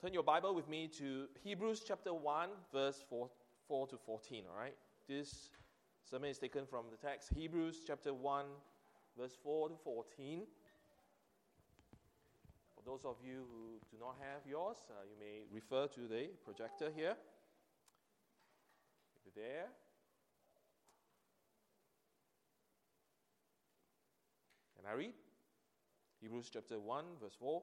Turn your Bible with me to Hebrews chapter 1, verse 4, 4 to 14, all right? This sermon is taken from the text Hebrews chapter 1, verse 4 to 14. For those of you who do not have yours, uh, you may refer to the projector here. There. And I read Hebrews chapter 1, verse 4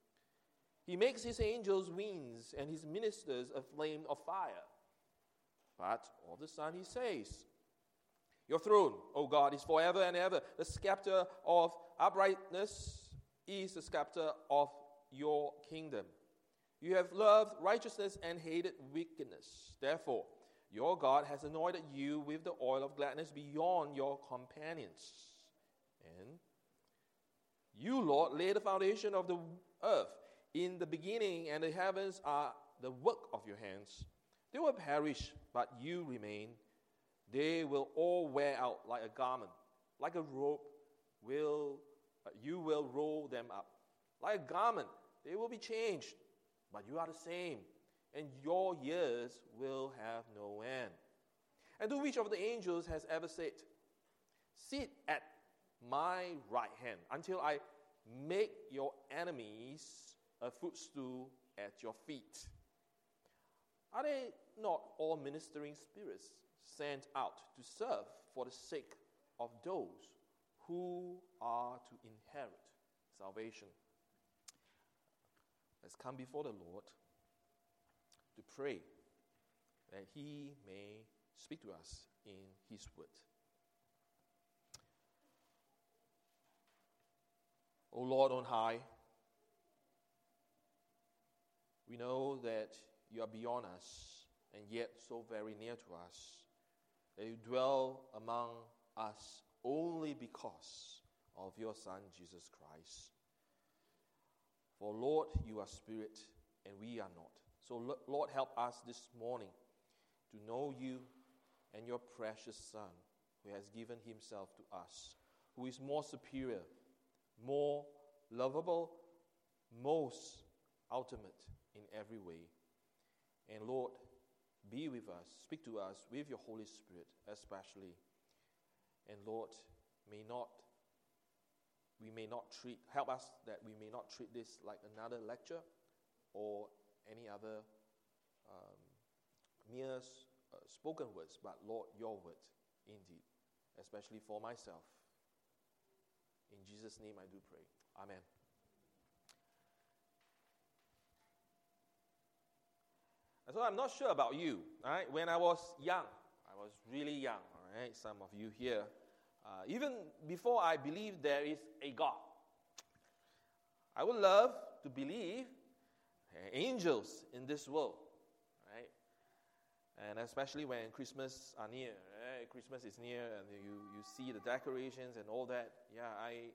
he makes his angels wings and his ministers a flame of fire. But of the Son he says, Your throne, O God, is forever and ever. The scepter of uprightness is the scepter of your kingdom. You have loved righteousness and hated wickedness. Therefore, your God has anointed you with the oil of gladness beyond your companions. And you, Lord, laid the foundation of the earth in the beginning, and the heavens are the work of your hands. They will perish, but you remain. They will all wear out like a garment, like a robe. Will uh, you will roll them up like a garment? They will be changed, but you are the same, and your years will have no end. And to which of the angels has ever said, "Sit at my right hand until I make your enemies a footstool at your feet. Are they not all ministering spirits sent out to serve for the sake of those who are to inherit salvation? Let's come before the Lord to pray that He may speak to us in His word. O Lord on high, we know that you are beyond us and yet so very near to us, that you dwell among us only because of your Son, Jesus Christ. For Lord, you are spirit and we are not. So, Lord, help us this morning to know you and your precious Son, who has given himself to us, who is more superior, more lovable, most ultimate in every way. And Lord, be with us, speak to us with your Holy Spirit, especially. And Lord, may not we may not treat help us that we may not treat this like another lecture or any other um, mere uh, spoken words, but Lord, your word indeed, especially for myself. In Jesus' name I do pray. Amen. So I'm not sure about you. Right? When I was young, I was really young. All right, some of you here, uh, even before I believed there is a God, I would love to believe angels in this world, right? And especially when Christmas are near, right? Christmas is near, and you, you see the decorations and all that. Yeah, I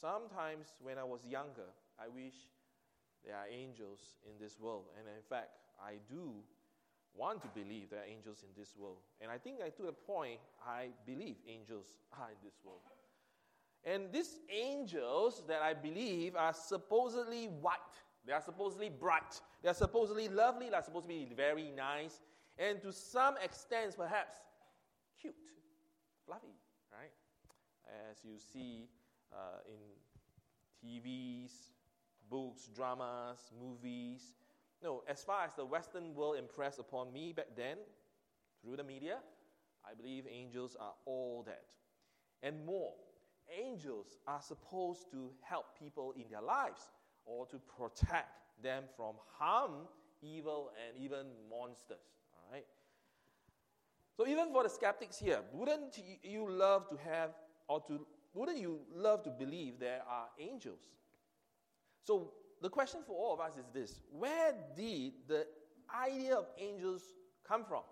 sometimes when I was younger, I wish there are angels in this world. And in fact, I do want to believe there are angels in this world. And I think I, to a point, I believe angels are in this world. And these angels that I believe are supposedly white. They are supposedly bright. They are supposedly lovely. They are supposed to be very nice. And to some extent, perhaps cute, fluffy, right? As you see uh, in TVs, books, dramas, movies, no, as far as the Western world impressed upon me back then, through the media, I believe angels are all that. And more, angels are supposed to help people in their lives or to protect them from harm, evil, and even monsters. All right? So, even for the skeptics here, wouldn't you love to have, or to, wouldn't you love to believe there are angels? So, the question for all of us is this Where did the idea of angels come from?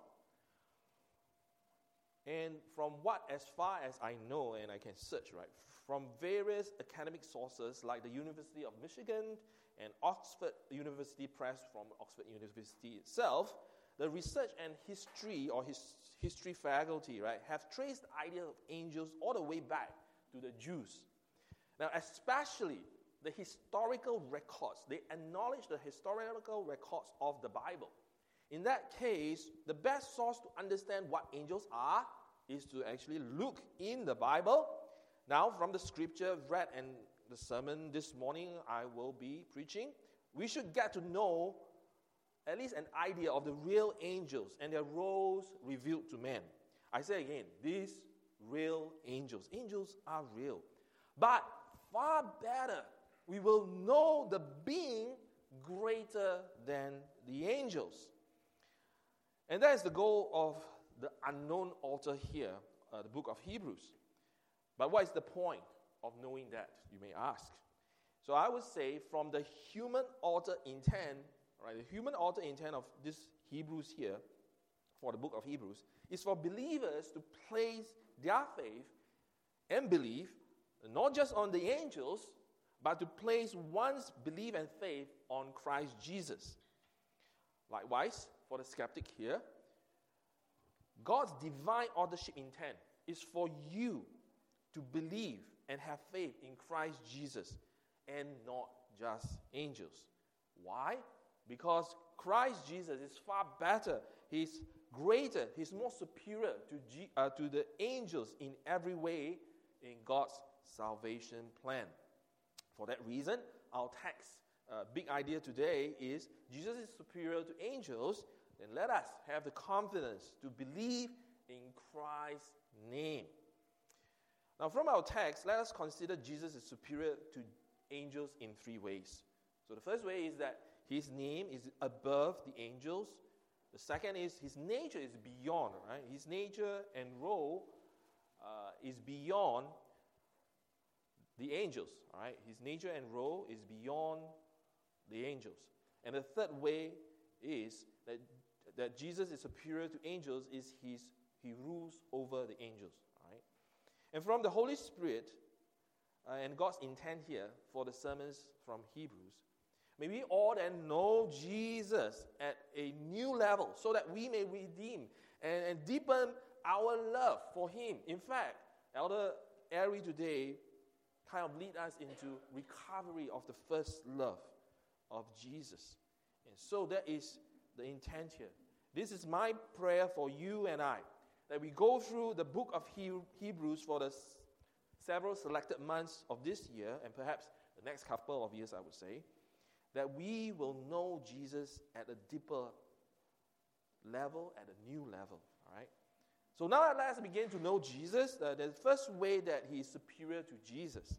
And from what, as far as I know and I can search, right, from various academic sources like the University of Michigan and Oxford University Press from Oxford University itself, the research and history or his, history faculty, right, have traced the idea of angels all the way back to the Jews. Now, especially the historical records, they acknowledge the historical records of the Bible. In that case, the best source to understand what angels are is to actually look in the Bible. Now, from the scripture read and the sermon this morning I will be preaching, we should get to know at least an idea of the real angels and their roles revealed to men. I say again, these real angels. Angels are real. But far better, we will know the being greater than the angels. And that is the goal of the unknown author here, uh, the book of Hebrews. But what is the point of knowing that, you may ask? So I would say from the human author intent, right, the human author intent of this Hebrews here, for the book of Hebrews, is for believers to place their faith and belief not just on the angels, but to place one's belief and faith on Christ Jesus. Likewise, for the skeptic here, God's divine authorship intent is for you to believe and have faith in Christ Jesus and not just angels. Why? Because Christ Jesus is far better. He's greater. He's more superior to, G, uh, to the angels in every way in God's salvation plan. For that reason, our text, uh, big idea today is Jesus is superior to angels. Then let us have the confidence to believe in Christ's name. Now, from our text, let us consider Jesus is superior to angels in three ways. So, the first way is that his name is above the angels. The second is his nature is beyond, right? His nature and role uh, is beyond the angels, all right? His nature and role is beyond the angels. And the third way is that, that Jesus is superior to angels is his, he rules over the angels, all right? And from the Holy Spirit uh, and God's intent here for the sermons from Hebrews, may we all then know Jesus at a new level so that we may redeem and, and deepen our love for him. In fact, Elder Ari today kind of lead us into recovery of the first love of Jesus. And so that is the intent here. This is my prayer for you and I that we go through the book of Hebrews for the several selected months of this year and perhaps the next couple of years, I would say, that we will know Jesus at a deeper level, at a new level. All right? So now let's begin to know Jesus. Uh, the first way that he is superior to Jesus.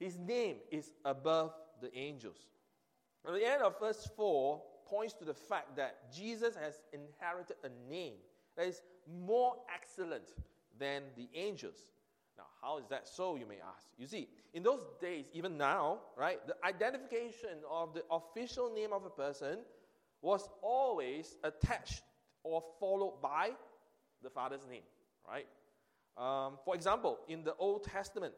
His name is above the angels. At the end of verse 4 points to the fact that Jesus has inherited a name that is more excellent than the angels. Now, how is that so, you may ask? You see, in those days, even now, right, the identification of the official name of a person was always attached or followed by the Father's name, right? Um, for example, in the Old Testament,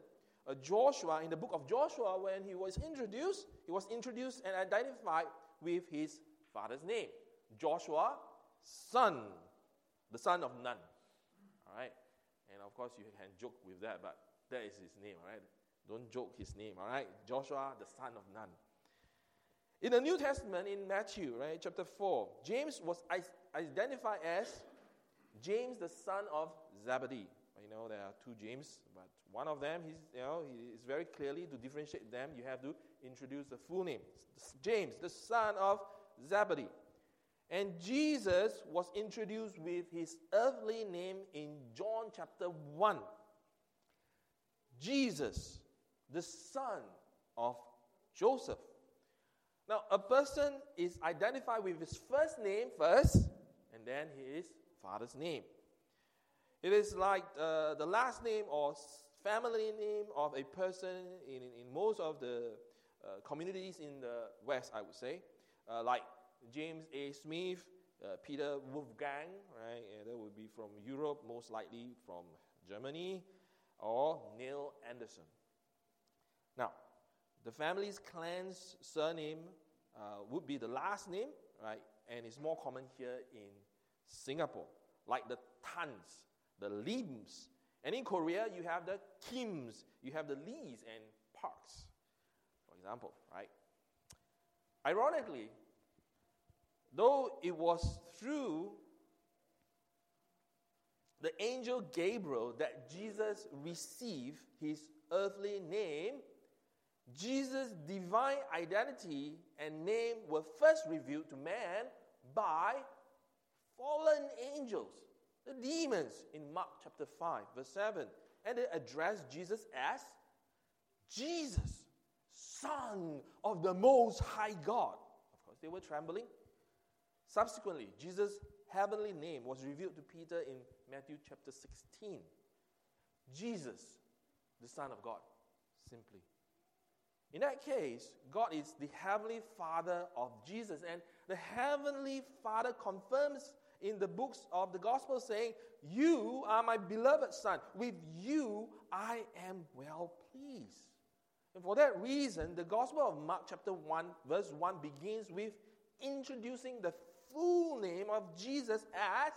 uh, Joshua, in the book of Joshua, when he was introduced, he was introduced and identified with his father's name Joshua, son, the son of Nun. All right? And of course, you can joke with that, but that is his name, all right? Don't joke his name, all right? Joshua, the son of Nun. In the New Testament, in Matthew, right, chapter 4, James was identified as James, the son of Zebedee. You know, there are two James, but one of them, he's, you know, he is very clearly to differentiate them, you have to introduce the full name. James, the son of Zebedee. And Jesus was introduced with his earthly name in John chapter 1. Jesus, the son of Joseph. Now, a person is identified with his first name first, and then his father's name. It is like uh, the last name or family name of a person in, in most of the uh, communities in the West, I would say. Uh, like James A. Smith, uh, Peter Wolfgang, right? And that would be from Europe, most likely from Germany, or Neil Anderson. Now, the family's clan's surname uh, would be the last name, right? And it's more common here in Singapore, like the Tans, the Lims. And in Korea, you have the Kims, you have the Lees and Parks, for example, right? Ironically, though it was through the angel Gabriel that Jesus received his earthly name, Jesus' divine identity and name were first revealed to man by fallen angels, the demons, in Mark chapter 5, verse 7. And they addressed Jesus as Jesus, Son of the Most High God. Of course, they were trembling. Subsequently, Jesus' heavenly name was revealed to Peter in Matthew chapter 16. Jesus, the Son of God, simply. In that case, God is the Heavenly Father of Jesus, and the Heavenly Father confirms in the books of the Gospel saying, You are my beloved Son. With you I am well pleased. And for that reason, the Gospel of Mark, chapter 1, verse 1, begins with introducing the full name of Jesus as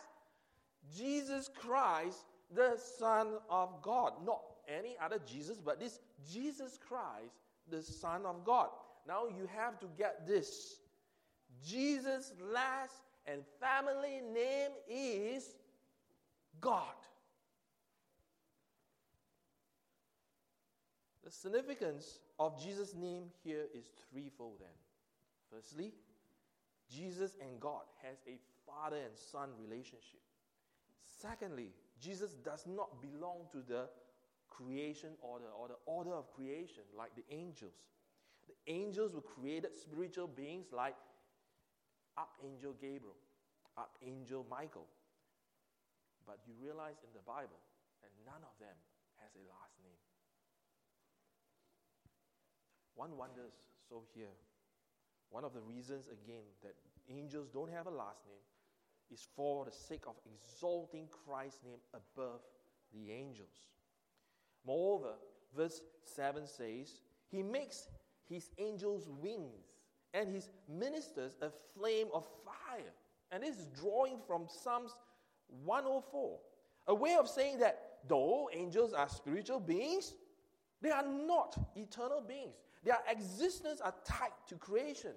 Jesus Christ, the Son of God. Not any other Jesus, but this Jesus Christ, the Son of God. Now you have to get this. Jesus' last and family name is God. The significance of Jesus' name here is threefold then. Firstly, Jesus and God has a father and son relationship. Secondly, Jesus does not belong to the creation order or the order of creation like the angels. The angels were created spiritual beings like Archangel Gabriel, Archangel Michael. But you realize in the Bible that none of them has a last name. One wonders so here. One of the reasons, again, that angels don't have a last name is for the sake of exalting Christ's name above the angels. Moreover, verse 7 says, He makes his angels wings and his ministers a flame of fire. And this is drawing from Psalms 104, a way of saying that though angels are spiritual beings, they are not eternal beings. Their existence are tied to creation.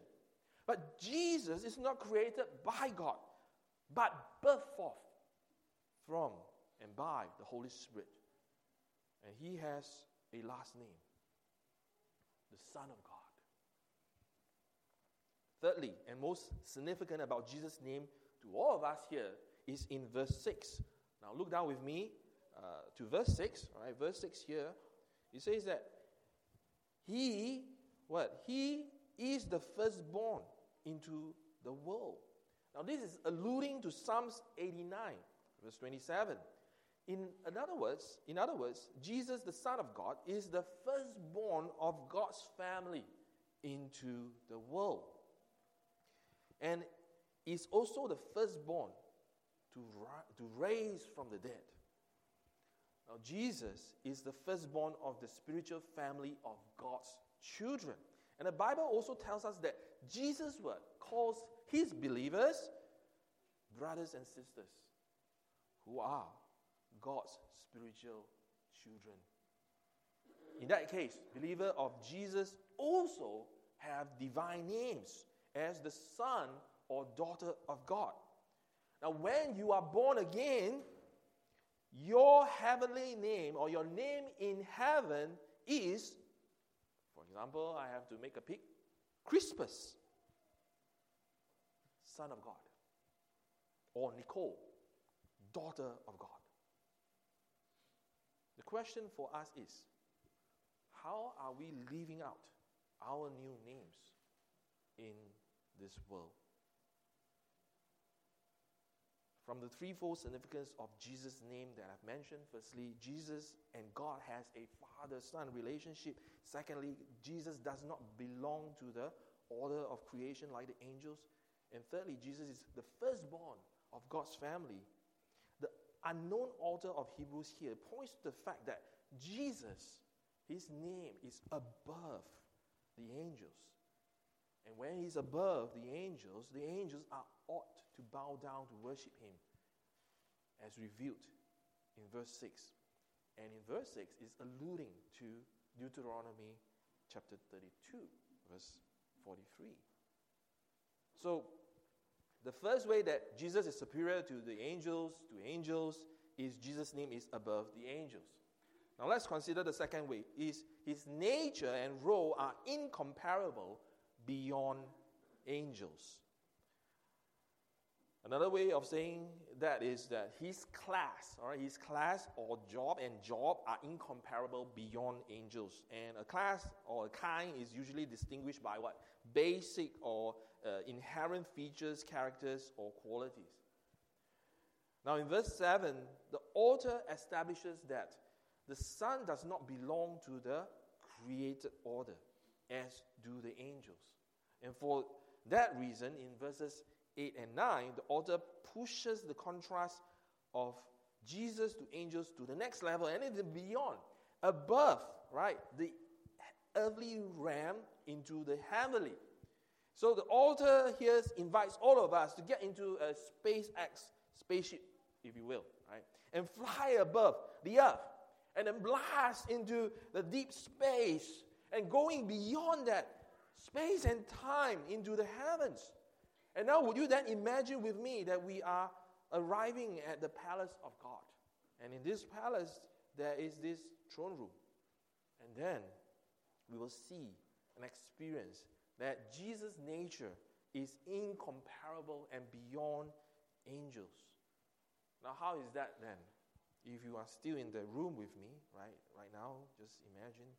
But Jesus is not created by God, but birthed forth from and by the Holy Spirit. And he has a last name the Son of God. Thirdly, and most significant about Jesus' name to all of us here is in verse 6. Now look down with me uh, to verse 6. All right, verse 6 here. It says that he, what? He is the firstborn into the world. Now, this is alluding to Psalms 89, verse 27. In other words, in other words, Jesus, the Son of God, is the firstborn of God's family into the world. And is also the firstborn to, to raise from the dead. Now, Jesus is the firstborn of the spiritual family of God's children. And the Bible also tells us that Jesus what, calls his believers brothers and sisters who are God's spiritual children. In that case, believer of Jesus also have divine names as the son or daughter of God. Now, when you are born again, your heavenly name or your name in heaven is, for example, I have to make a pick, Crispus, son of God, or Nicole, daughter of God. The question for us is how are we living out our new names in this world? From the threefold significance of Jesus' name that I've mentioned, firstly, Jesus and God has a father son relationship. Secondly, Jesus does not belong to the order of creation like the angels. And thirdly, Jesus is the firstborn of God's family. The unknown author of Hebrews here points to the fact that Jesus, his name is above the angels. And when he's above the angels, the angels are ought to bow down to worship him, as revealed in verse 6. And in verse 6 is alluding to Deuteronomy chapter 32, verse 43. So, the first way that Jesus is superior to the angels, to angels, is Jesus' name is above the angels. Now let's consider the second way. Is his nature and role are incomparable beyond angels. Another way of saying that is that his class, all right, his class or job and job are incomparable beyond angels. And a class or a kind is usually distinguished by what? Basic or uh, inherent features, characters, or qualities. Now, in verse 7, the author establishes that the Son does not belong to the created order, as do the angels. And for that reason, in verses 8 and 9, the author pushes the contrast of Jesus to angels to the next level and even beyond, above, right, the earthly realm into the heavenly. So the author here invites all of us to get into a SpaceX spaceship, if you will, right, and fly above the earth and then blast into the deep space and going beyond that space and time into the heavens. And now, would you then imagine with me that we are arriving at the palace of God? And in this palace, there is this throne room. And then we will see and experience that Jesus' nature is incomparable and beyond angels. Now, how is that then? If you are still in the room with me, right, right now, just imagine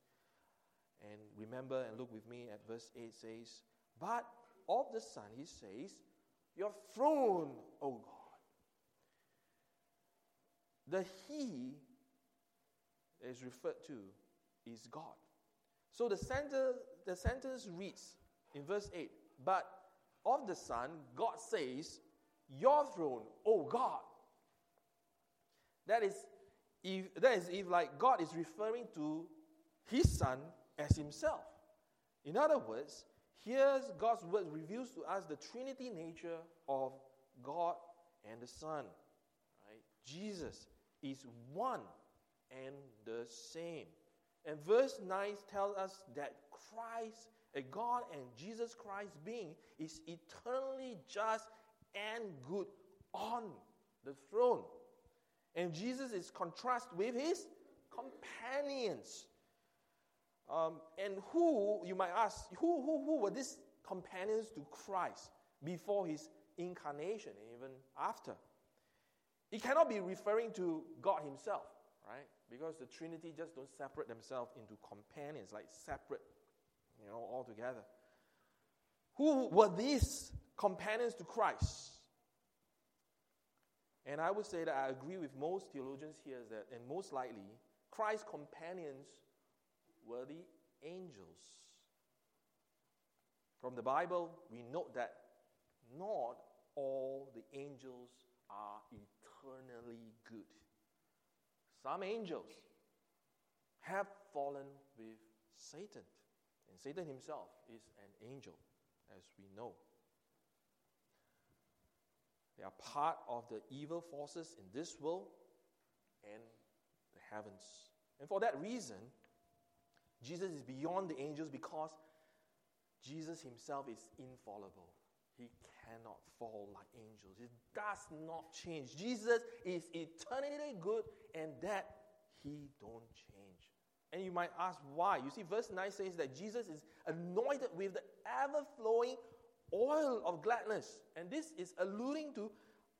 and remember and look with me at verse 8 says, But of the Son, he says, Your throne, O God. The He is referred to is God. So the, center, the sentence reads in verse 8, But of the Son, God says, Your throne, O God. That is if that is if like God is referring to his son as himself. In other words, here's God's word reveals to us the Trinity nature of God and the Son. Right? Jesus is one and the same. And verse 9 tells us that Christ, a God and Jesus Christ being, is eternally just and good on the throne. And Jesus is contrasted with his companions. Um, and who, you might ask, who, who, who were these companions to Christ before his incarnation and even after? It cannot be referring to God himself, right? Because the Trinity just don't separate themselves into companions, like separate, you know, altogether. Who were these companions to Christ? And I would say that I agree with most theologians here that, and most likely, Christ's companions were the angels. From the Bible, we note that not all the angels are eternally good. Some angels have fallen with Satan, and Satan himself is an angel, as we know. They are part of the evil forces in this world and the heavens. And for that reason, Jesus is beyond the angels because Jesus himself is infallible. He cannot fall like angels. He does not change. Jesus is eternally good and that he don't change. And you might ask why. You see, verse 9 says that Jesus is anointed with the ever flowing oil of gladness. And this is alluding to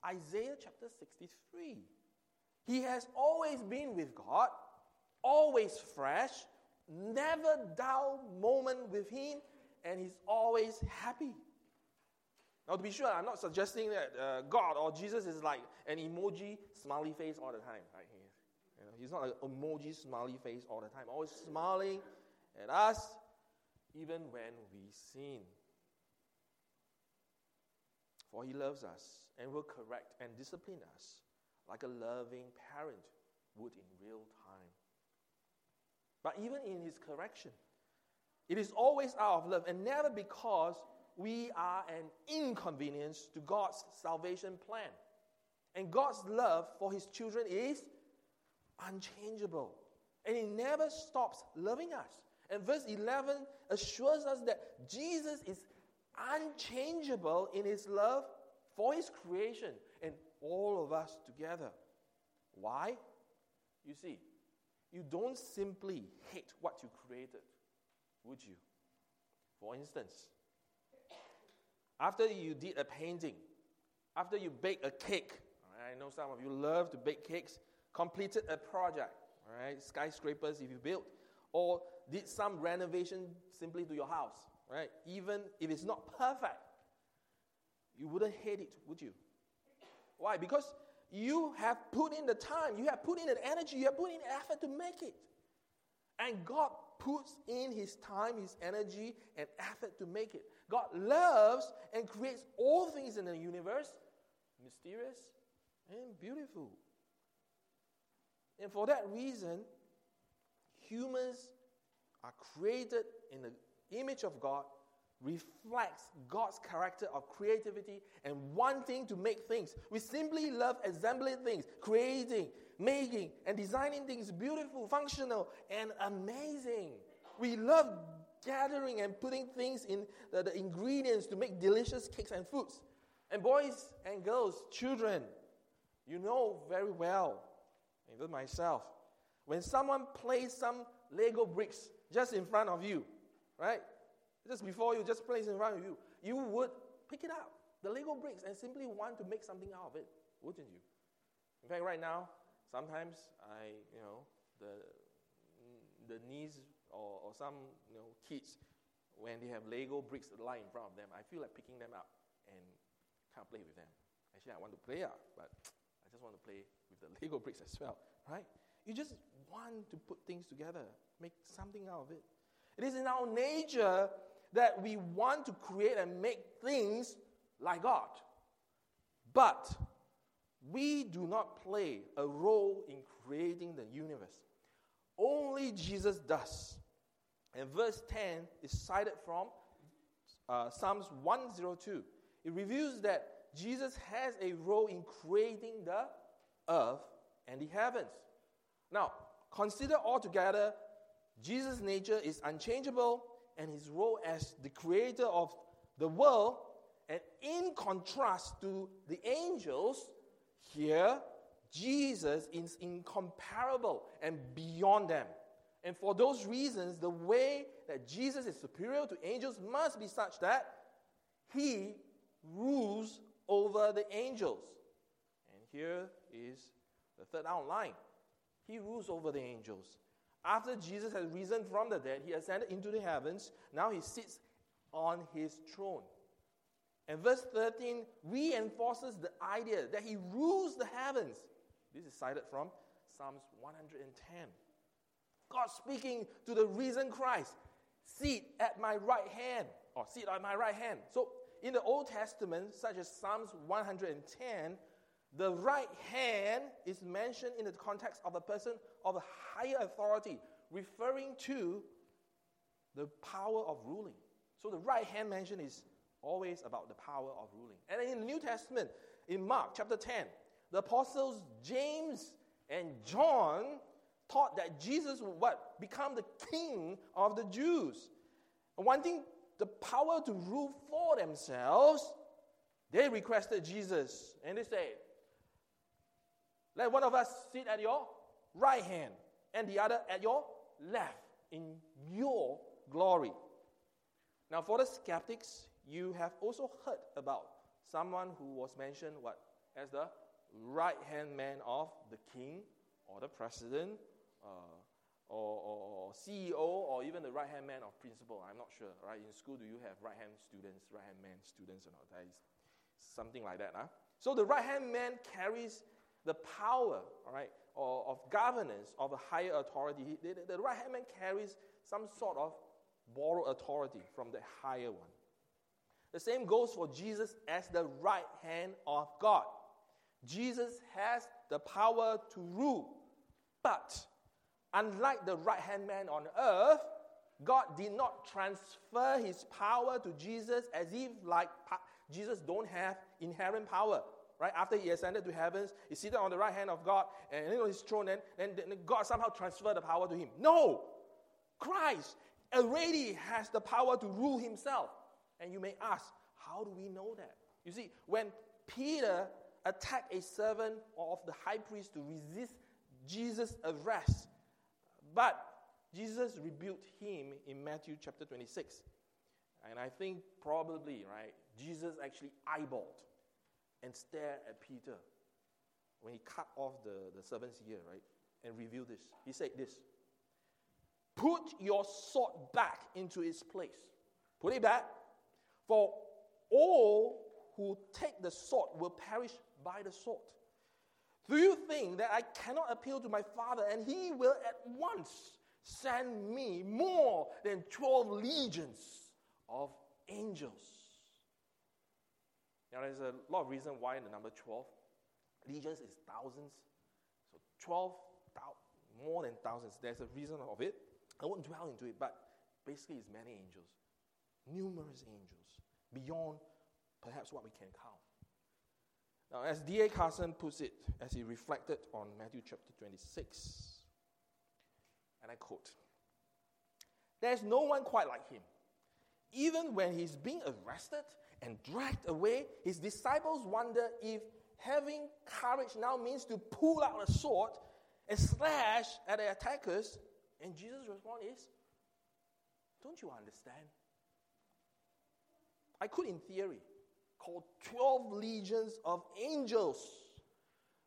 Isaiah chapter 63. He has always been with God, always fresh, never dull moment with Him, and He's always happy. Now, to be sure, I'm not suggesting that uh, God or Jesus is like an emoji smiley face all the time. Right? You know, he's not an emoji smiley face all the time, always smiling at us, even when we sin. for he loves us and will correct and discipline us like a loving parent would in real time. But even in his correction, it is always out of love and never because we are an inconvenience to God's salvation plan. And God's love for his children is unchangeable. And he never stops loving us. And verse 11 assures us that Jesus is unchangeable in his love for his creation and all of us together. Why? You see, you don't simply hate what you created, would you? For instance, after you did a painting, after you bake a cake, I know some of you love to bake cakes, completed a project, right? Skyscrapers if you built, or did some renovation simply to your house, right? Even if it's not perfect, you wouldn't hate it, would you? Why? Because you have put in the time, you have put in the energy, you have put in effort to make it. And God puts in his time, his energy, and effort to make it. God loves and creates all things in the universe mysterious and beautiful. And for that reason, humans are created in the image of God, reflects God's character of creativity and wanting to make things. We simply love assembling things, creating, making, and designing things beautiful, functional, and amazing. We love gathering and putting things in the, the ingredients to make delicious cakes and foods. And boys and girls, children, you know very well, even myself, when someone plays some Lego bricks just in front of you, right? Just before you, just place in front of you, you would pick it up, the Lego bricks, and simply want to make something out of it, wouldn't you? In fact, right now, sometimes I, you know, the, the niece or, or some you know, kids, when they have Lego bricks lying in front of them, I feel like picking them up and of play with them. Actually, I want to play, up, but I just want to play with the Lego bricks as well, right? You just want to put things together, make something out of it. It is in our nature that we want to create and make things like God. But we do not play a role in creating the universe. Only Jesus does. And verse 10 is cited from uh, Psalms 102. It reveals that Jesus has a role in creating the earth and the heavens. Now, consider altogether, Jesus' nature is unchangeable and his role as the creator of the world. And in contrast to the angels, here, Jesus is incomparable and beyond them. And for those reasons, the way that Jesus is superior to angels must be such that he rules over the angels. And here is the third outline He rules over the angels. After Jesus has risen from the dead, he ascended into the heavens. Now he sits on his throne. And verse 13 reinforces the idea that he rules the heavens. This is cited from Psalms 110. God speaking to the risen Christ, sit at my right hand, or sit at my right hand. So in the Old Testament, such as Psalms 110, the right hand is mentioned in the context of a person of a higher authority, referring to the power of ruling. So the right hand mention is always about the power of ruling. And in the New Testament, in Mark chapter 10, the apostles James and John taught that Jesus would what? Become the king of the Jews. Wanting the power to rule for themselves, they requested Jesus and they said, Let one of us sit at your right hand and the other at your left in your glory. Now, for the skeptics, you have also heard about someone who was mentioned what as the right hand man of the king or the president uh, or, or, or, CEO or even the right hand man of principal. I'm not sure, right? In school, do you have right hand students, right hand man students, or not? That is something like that. Huh? So the right hand man carries the power, all right, of governance of a higher authority. The, right hand man carries some sort of moral authority from the higher one. The same goes for Jesus as the right hand of God. Jesus has the power to rule. But unlike the right hand man on earth, God did not transfer his power to Jesus as if like Jesus don't have inherent power. Right after he ascended to heavens, he's seated on the right hand of God, and on his throne, and, and, and God somehow transferred the power to him. No, Christ already has the power to rule himself. And you may ask, how do we know that? You see, when Peter attacked a servant of the high priest to resist Jesus' arrest, but Jesus rebuked him in Matthew chapter 26. And I think probably, right, Jesus actually eyeballed and stare at Peter when he cut off the, the servant's ear, right, and revealed this. He said this Put your sword back into its place. Put it back. For all who take the sword will perish by the sword. Do you think that I cannot appeal to my Father and he will at once send me more than 12 legions of angels? Now, there's a lot of reason why the number 12. Legions is thousands. So 12, more than thousands. There's a reason of it. I won't dwell into it, but basically, it's many angels, numerous angels, beyond perhaps what we can count. Now, as D.A. Carson puts it, as he reflected on Matthew chapter 26, and I quote There's no one quite like him. Even when he's being arrested and dragged away, his disciples wonder if having courage now means to pull out a sword and slash at the attackers and Jesus' response is, Don't you understand? I could, in theory, call 12 legions of angels.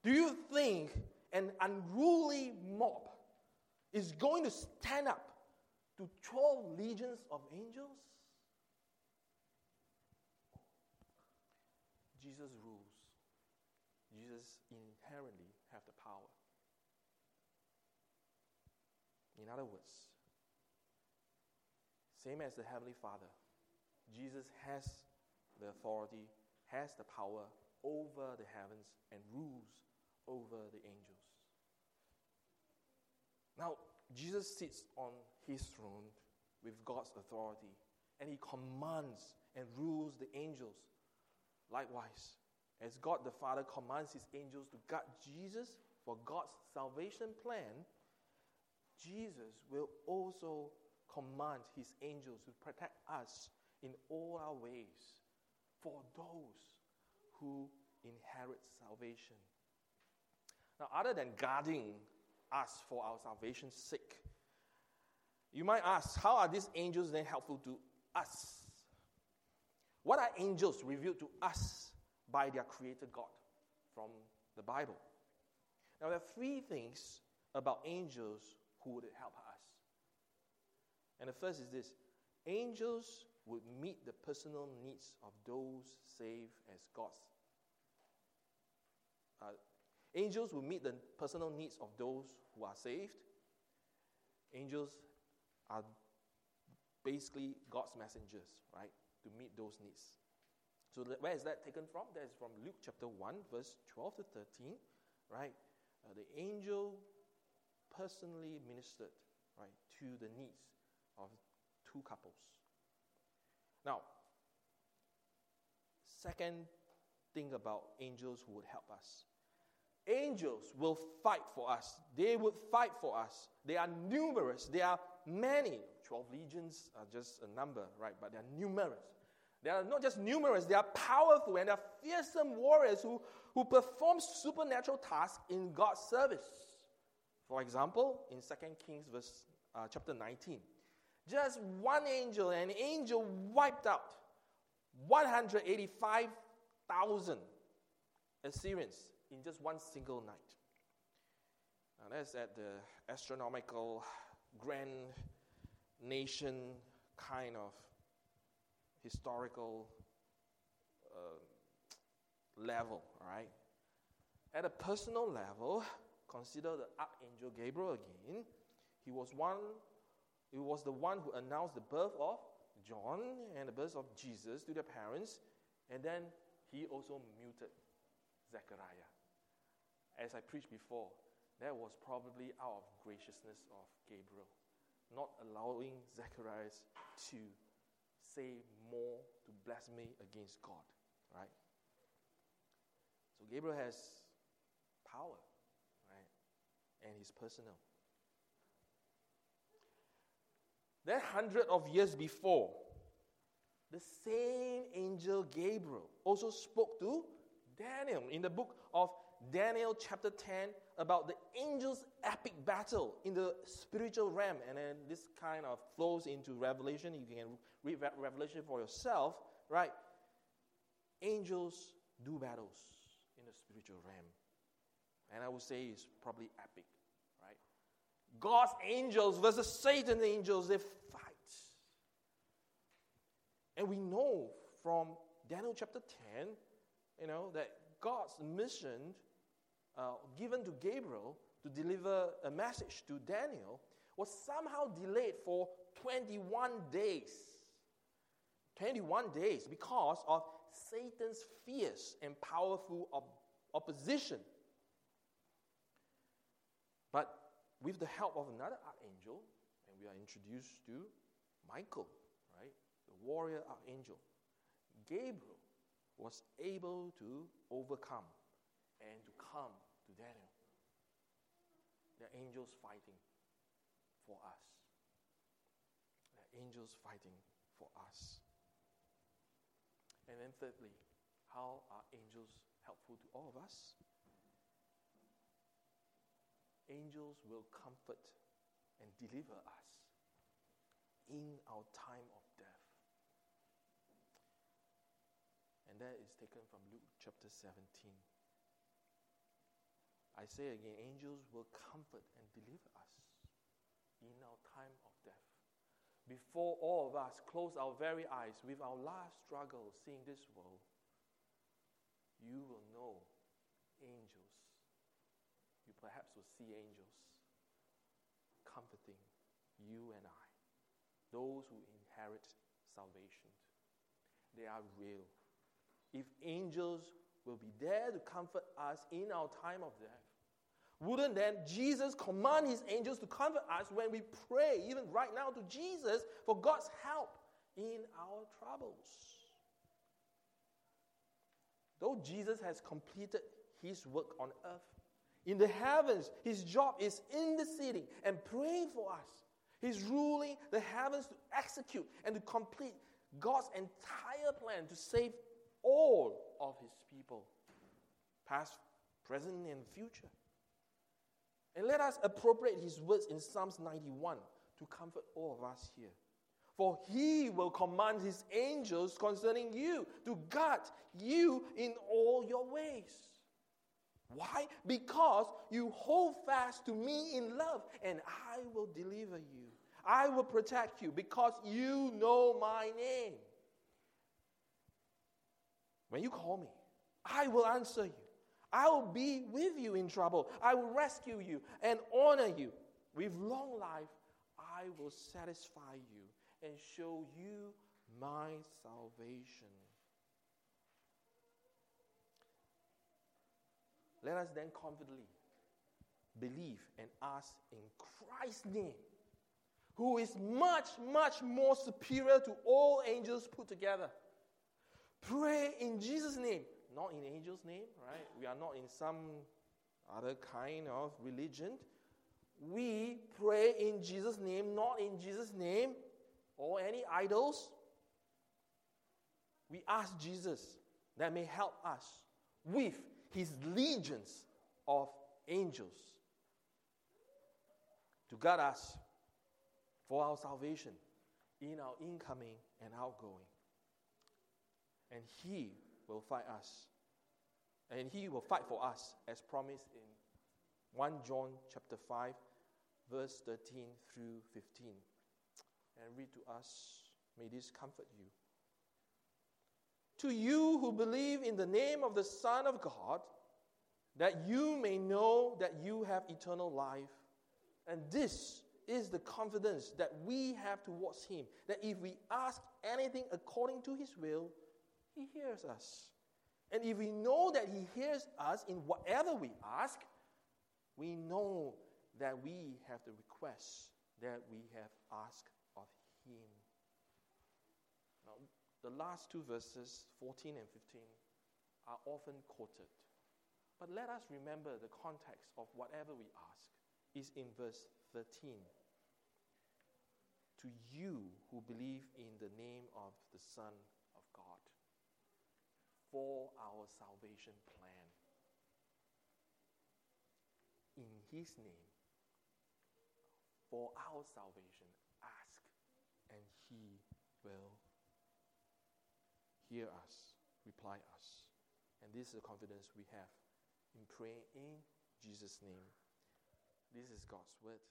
Do you think an unruly mob is going to stand up to 12 legions of angels? Jesus rules. Jesus inherently have the power. In other words, same as the Heavenly Father, Jesus has the authority, has the power over the heavens, and rules over the angels. Now, Jesus sits on his throne with God's authority, and he commands and rules the angels. Likewise, as God the Father commands his angels to guard Jesus for God's salvation plan, Jesus will also command his angels to protect us in all our ways for those who inherit salvation. Now, other than guarding us for our salvation's sake, you might ask, how are these angels then helpful to us? What are angels revealed to us by their Creator God from the Bible? Now, there are three things about angels who would help us. And the first is this angels would meet the personal needs of those saved as God's. Uh, angels will meet the personal needs of those who are saved. Angels are basically God's messengers, right, to meet those needs. So, where is that taken from? That is from Luke chapter 1, verse 12 to 13, right? Uh, the angel personally ministered right, to the needs of two couples. Now, second thing about angels who would help us. Angels will fight for us. They would fight for us. They are numerous. They are many. 12 legions are just a number, right? But they are numerous. They are not just numerous, they are powerful and they are fearsome warriors who, who perform supernatural tasks in God's service. For example, in 2 Kings verse, uh, chapter 19, just one angel, an angel wiped out 185,000 Assyrians in just one single night. Now that's at the astronomical grand nation kind of historical uh, level, right? At a personal level, consider the archangel Gabriel again. He was one he was the one who announced the birth of John and the birth of Jesus to their parents, and then he also muted Zechariah. As I preached before, that was probably out of graciousness of Gabriel, not allowing Zacharias to say more to blaspheme against God, right? So Gabriel has power, right? And he's personal. Then, hundred of years before, the same angel Gabriel also spoke to Daniel in the book of Daniel, chapter 10, about the angel's epic battle in the spiritual realm. And then this kind of flows into Revelation. You can read Revelation for yourself, right? Angels do battles in the spiritual realm. And I would say it's probably epic, right? God's angels versus Satan's angels, they fight. And we know from Daniel chapter 10, you know, that God's mission uh, given to Gabriel to deliver a message to Daniel was somehow delayed for 21 days. 21 days because of Satan's fierce and powerful op- opposition. But with the help of another archangel, and we are introduced to Michael, right? The warrior archangel. Gabriel was able to overcome and to come to Daniel. The angels fighting for us. The angels fighting for us. And then, thirdly, how are angels helpful to all of us? Angels will comfort and deliver us in our time of death. And that is taken from Luke chapter 17. I say again, angels will comfort and deliver us in our time of death. Before all of us close our very eyes with our last struggle seeing this world, you will know angels. You perhaps will see angels comforting you and I, those who inherit salvation. They are real. If angels will be there to comfort us in our time of death, wouldn't then Jesus command his angels to comfort us when we pray, even right now, to Jesus for God's help in our troubles? Though Jesus has completed his work on earth, in the heavens, his job is interceding and praying for us. He's ruling the heavens to execute and to complete God's entire plan to save all of his people, past, present, and future. And let us appropriate his words in Psalms 91 to comfort all of us here. For he will command his angels concerning you to guard you in all your ways. Why? Because you hold fast to me in love, and I will deliver you. I will protect you because you know my name. When you call me, I will answer you. I will be with you in trouble. I will rescue you and honor you. With long life, I will satisfy you and show you my salvation. Let us then confidently believe and ask in Christ's name, who is much, much more superior to all angels put together. Pray in Jesus' name not in angel's name, right? We are not in some other kind of religion. We pray in Jesus' name, not in Jesus' name or any idols. We ask Jesus that may help us with his legions of angels to guard us for our salvation in our incoming and outgoing. And he will fight us. And he will fight for us as promised in 1 John chapter 5 verse 13 through 15. And read to us, may this comfort you. To you who believe in the name of the Son of God, that you may know that you have eternal life, and this is the confidence that we have towards Him that if we ask anything according to His will, He hears us. And if we know that He hears us in whatever we ask, we know that we have the request that we have asked of Him. Now, the last two verses, 14 and 15, are often quoted. But let us remember the context of whatever we ask is in verse 13. To you who believe in the name of the Son for our salvation plan. In His name, for our salvation, ask, and He will hear us, reply us. And this is the confidence we have in praying in Jesus' name. This is God's word.